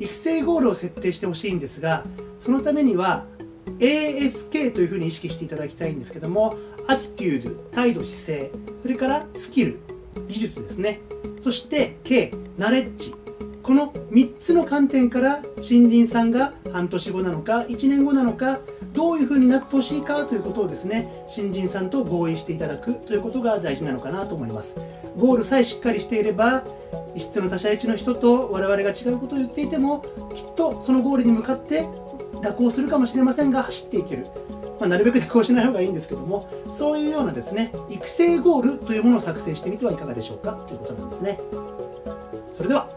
育成ゴールを設定してほしいんですがそのためには ASK というふうに意識していただきたいんですけどもアティテュード態度姿勢それからスキル技術ですね。そして K ナレッジこの3つの観点から新人さんが半年後なのか1年後なのかどういうふうになってほしいかということをですね新人さんと合意していただくということが大事なのかなと思います。ゴールさえしっかりしていれば異質の他者一の人と我々が違うことを言っていてもきっとそのゴールに向かって蛇行するかもしれませんが走っていける。まあ、なるべく蛇行しない方がいいんですけどもそういうようなですね育成ゴールというものを作成してみてはいかがでしょうかということなんですね。それでは